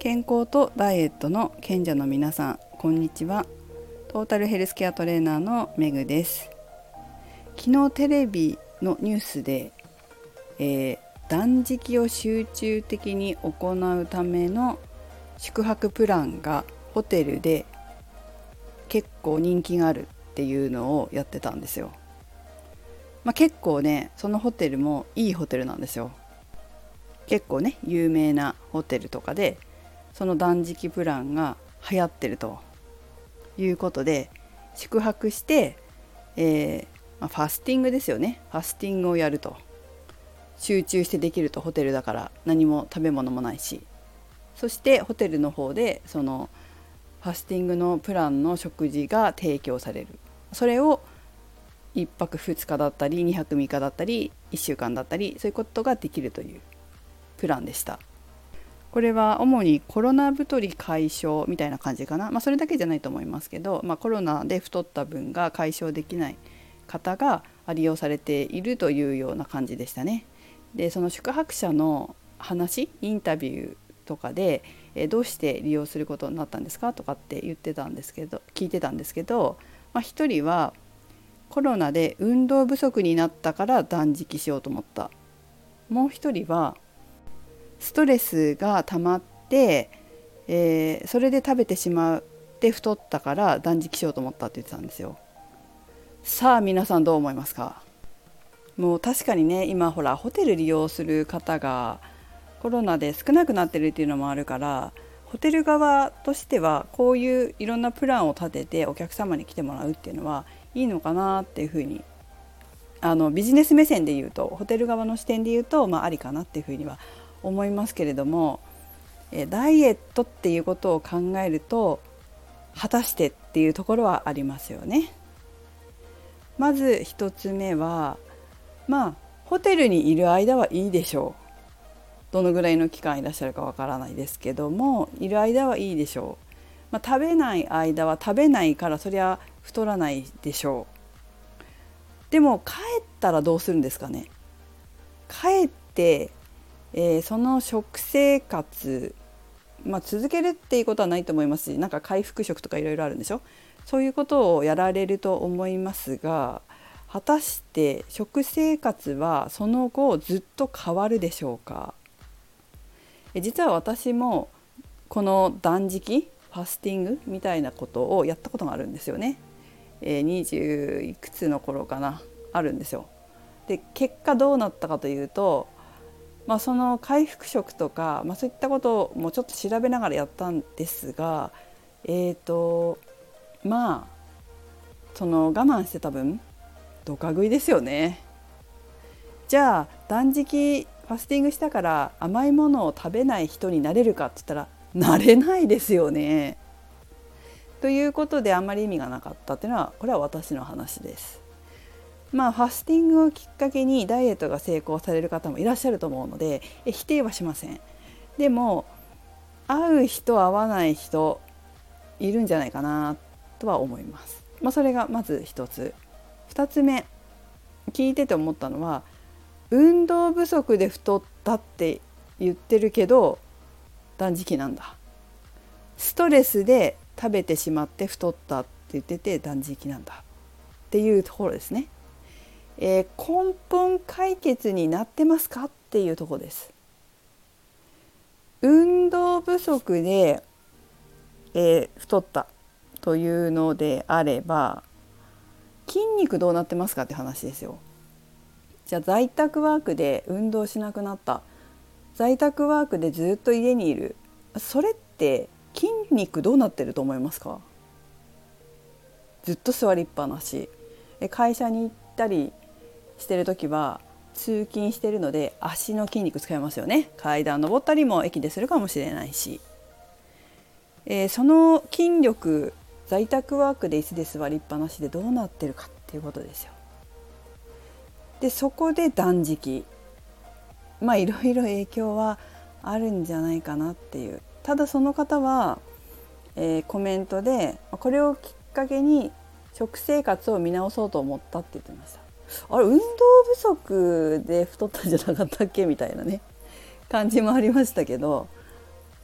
健康とダイエットの賢者の皆さんこんにちはトータルヘルスケアトレーナーのメグです昨日テレビのニュースで、えー、断食を集中的に行うための宿泊プランがホテルで結構人気があるっていうのをやってたんですよ。まあ、結構ねそのホテルもいいホテルなんですよ。結構ね有名なホテルとかでその断食プランが流行ってるということで宿泊して、えー、まあ、ファスティングですよね。ファスティングをやると。集中してできるとホテルだから何も食べ物もないし。そしてホテルの方でそのファスティングのプランの食事が提供される。それを1泊2日だったり2泊3日だったり1週間だったりそういうことができるというプランでした。これは主にコロナ太り解消みたいな感じかな、まあ、それだけじゃないと思いますけど、まあ、コロナで太った分が解消できない方が利用されているというような感じでしたね。でその宿泊者の話インタビューとかで、えどうして利用することになったんですかとかって言ってたんですけど聞いてたんですけど、まあ、1人はコロナで運動不足になったから断食しようと思ったもう1人はストレスが溜まって、えー、それで食べてしまって太ったから断食しようと思ったって言ってたんですよ。さあ皆さんどう思いますか？もう確かにね今ほらホテル利用する方がコロナで少なくなってるっていうのもあるからホテル側としてはこういういろんなプランを立ててお客様に来てもらうっていうのはいいのかなっていうふうにあのビジネス目線で言うとホテル側の視点で言うと、まあ、ありかなっていうふうには思いますけれどもダイエットっていうことを考えると果たしてっていうところはありますよね。まず1つ目はまあホテルにいる間はいいでしょう。どのぐらいの期間いらっしゃるかわからないですけどもいる間はいいでしょう。まあ、食べない間は食べないからそりゃ太らないでしょう。でも帰ったらどうするんですかね帰ってえー、その食生活、まあ、続けるっていうことはないと思いますしなんか回復食とかいろいろあるんでしょ？そういうことをやられると思いますが果たして食生活はその後ずっと変わるでしょうか？え実は私もこの断食ファスティングみたいなことをやったことがあるんですよね。えー、20いくつの頃かな？あるんですよ。で結果どうなったかというとまあ、その回復食とか、まあ、そういったこともちょっと調べながらやったんですがえっ、ー、とまあその我慢してた分ドカ食いですよね。じゃあ断食ファスティングしたから甘いものを食べない人になれるかって言ったらなれないですよね。ということであまり意味がなかったっていうのはこれは私の話です。まあ、ファスティングをきっかけにダイエットが成功される方もいらっしゃると思うので否定はしません。でも会う人会わない人いるんじゃないかなとは思います。まあ、それがまず一つ。二つ目聞いてて思ったのは運動不足で太ったって言ってるけど断食なんだ。ストレスで食べてしまって太ったって言ってて断食なんだっていうところですね。えー、根本解決になってますかっていうとこです。運動不足で、えー、太ったというのであれば筋肉どうなってますかって話ですよ。じゃあ在宅ワークで運動しなくなった在宅ワークでずっと家にいるそれって筋肉どうなってると思いますか？ずっと座りっぱなし会社に行ったりしてる時は通勤してるので足の筋肉使いますよね階段登ったりも駅でするかもしれないし、えー、その筋力在宅ワークで椅子で座りっぱなしでどうなってるかっていうことですよ。でそこで断食まあいろいろ影響はあるんじゃないかなっていうただその方は、えー、コメントでこれをきっかけに食生活を見直そうと思ったって言ってました。あれ運動不足で太ったんじゃなかったっけ？みたいなね。感じもありましたけど。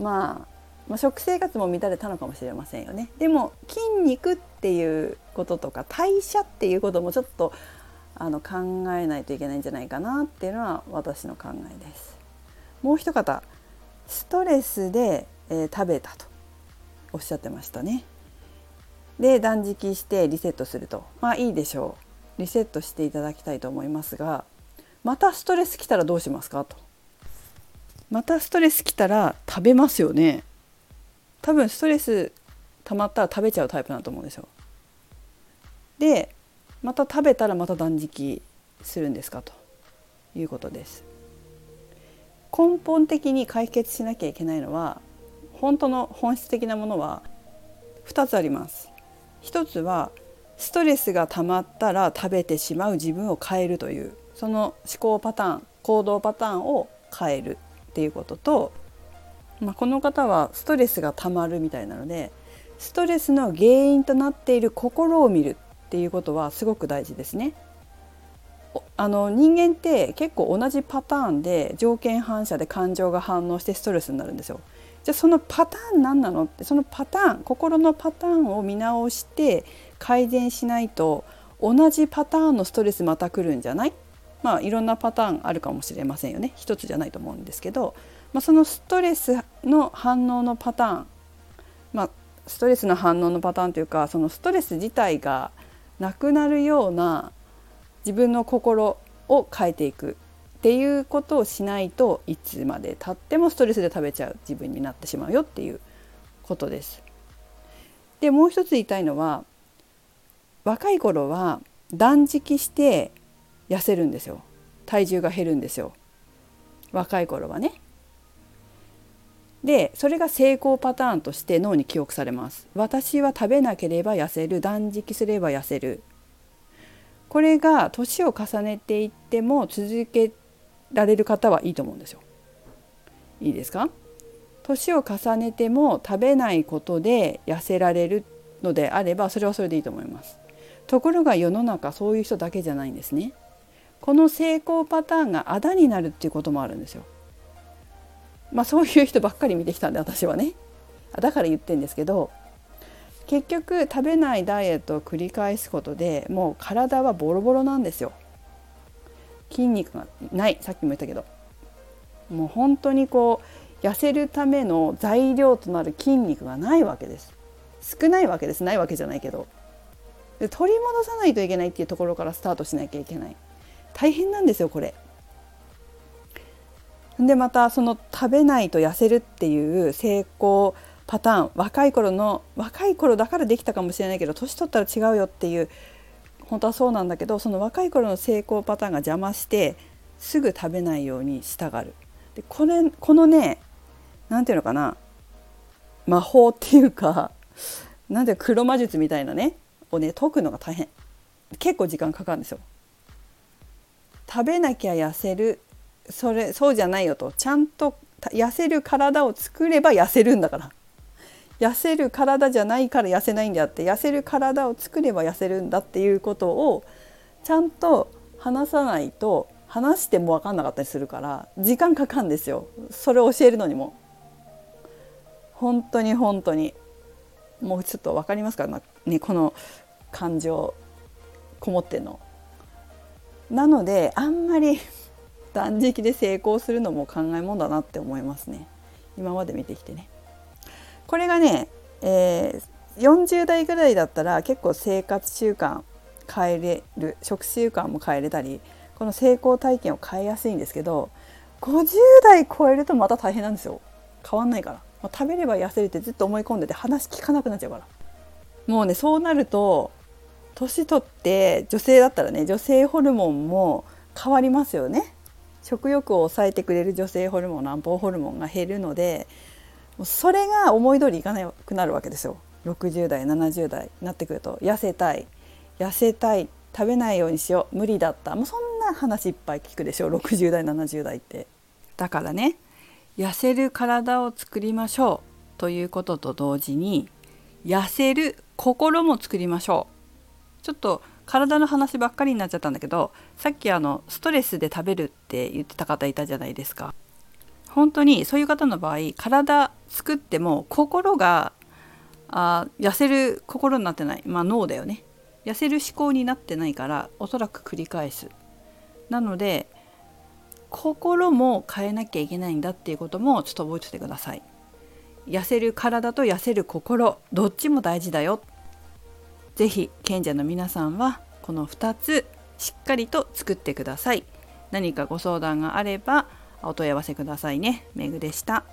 まあまあ、食生活も乱れたのかもしれませんよね。でも筋肉っていうこととか代謝っていうこともちょっとあの考えないといけないんじゃないかなっていうのは私の考えです。もう一方ストレスで、えー、食べたとおっしゃってましたね。で断食してリセットすると。まあいいでしょう。リセットしていただきたいと思いますがまたストレス来たらどうしますか？と。またストレス来たら食べますよね。多分ストレス溜まったら食べちゃうタイプだと思うんですよ。でまた食べたらまた断食するんですか？ということです。根本的に解決しなきゃいけないのは本当の本質的なものは2つあります。一つはストレスが溜まったら食べてしまう自分を変えるというその思考パターン行動パターンを変えるっていうことと、まあ、この方はストレスが溜まるみたいなのでストレスの原因となっている心を見るっていうことはすごく大事ですね。あの人間って結構同じパターンで条件反射で感情が反応してストレスになるんですよ。じゃあそのパターン何なの？ってそのパターン心のパターンを見直して改善しないと同じパターンのストレスまた来るんじゃない？まあいろんなパターンあるかもしれませんよね。一つじゃないと思うんですけど、まあ、そのストレスの反応のパターンまあストレスの反応のパターンというかそのストレス自体がなくなるような自分の心を変えていく。っていうことをしないといつまでたってもストレスで食べちゃう自分になってしまうよっていうことです。でもう一つ言いたいのは若い頃は断食して痩せるんですよ体重が減るんですよ若い頃はね。でそれが成功パターンとして脳に記憶されます。私は食べなければ痩せる断食すれば痩せるこれが年を重ねていっても続けられる方はいいと思うんですよ。いいですか？年を重ねても食べないことで痩せられるのであればそれはそれでいいと思います。ところが世の中そういう人だけじゃないんですね。この成功パターンがあだになるっていうこともあるんですよ。まあそういう人ばっかり見てきたんで私はね。だから言ってんですけど結局食べないダイエットを繰り返すことでもう体はボロボロなんですよ。筋肉がないさっきも言ったけど。もう本当にこう痩せるための材料となる筋肉がないわけです。少ないわけです。ないわけじゃないけど。で取り戻さないといけないっていうところからスタートしなきゃいけない。大変なんですよこれ。でまたその食べないと痩せるっていう成功パターン。若い頃の若い頃だからできたかもしれないけど年取ったら違うよっていう本当はそうなんだけどその若い頃の成功パターンが邪魔してすぐ食べないようにしたがる。でこれこのね何て言うのかな魔法っていうかなんて黒魔術みたいなねをね解くのが大変結構時間かかるんですよ。食べなきゃ痩せるそれそうじゃないよとちゃんと痩せる体を作れば痩せるんだから痩せる体じゃないから痩せないんであって痩せる体を作れば痩せるんだっていうことをちゃんと話さないと話しても分かんなかったりするから時間かかるんですよそれを教えるのにも。本当に本当にもうちょっと分かりますか、ね、この感情こもってんの。なのであんまり 断食で成功するのも考えもんだなって思いますね今まで見てきてね。これがね、えー、40代ぐらいだったら結構生活習慣変えれる食習慣も変えれたりこの成功体験を変えやすいんですけど50代超えるとまた大変なんですよ。変わんないから、ま、食べれば痩せるってずっと思い込んでて話聞かなくなっちゃうから。もうねそうなると年取って女性だったらね女性ホルモンも変わりますよね。食欲を抑えてくれる女性ホルモン卵胞ホルモンが減るのでそれが思い通りいかなくなるわけですよ。60代70代になってくると痩せたい。痩せたい。食べないようにしよう。無理だった。もうそんな話いっぱい聞くでしょ。60代70代って。だからね痩せる体を作りましょう。ということと同時に痩せる心も作りましょう。ちょっと体の話ばっかりになっちゃったんだけどさっきあのストレスで食べるって言ってた方いたじゃないですか。本当にそういう方の場合体作っても心があ痩せる心になってないまあ脳だよね。痩せる思考になってないからおそらく繰り返す。なので心も変えなきゃいけないんだっていうこともちょっと覚えておいてください。痩せる体と痩せる心どっちも大事だよ。是非賢者の皆さんはこの2つしっかりと作ってください。何かご相談があればお問い合わせくださいね。めぐでした。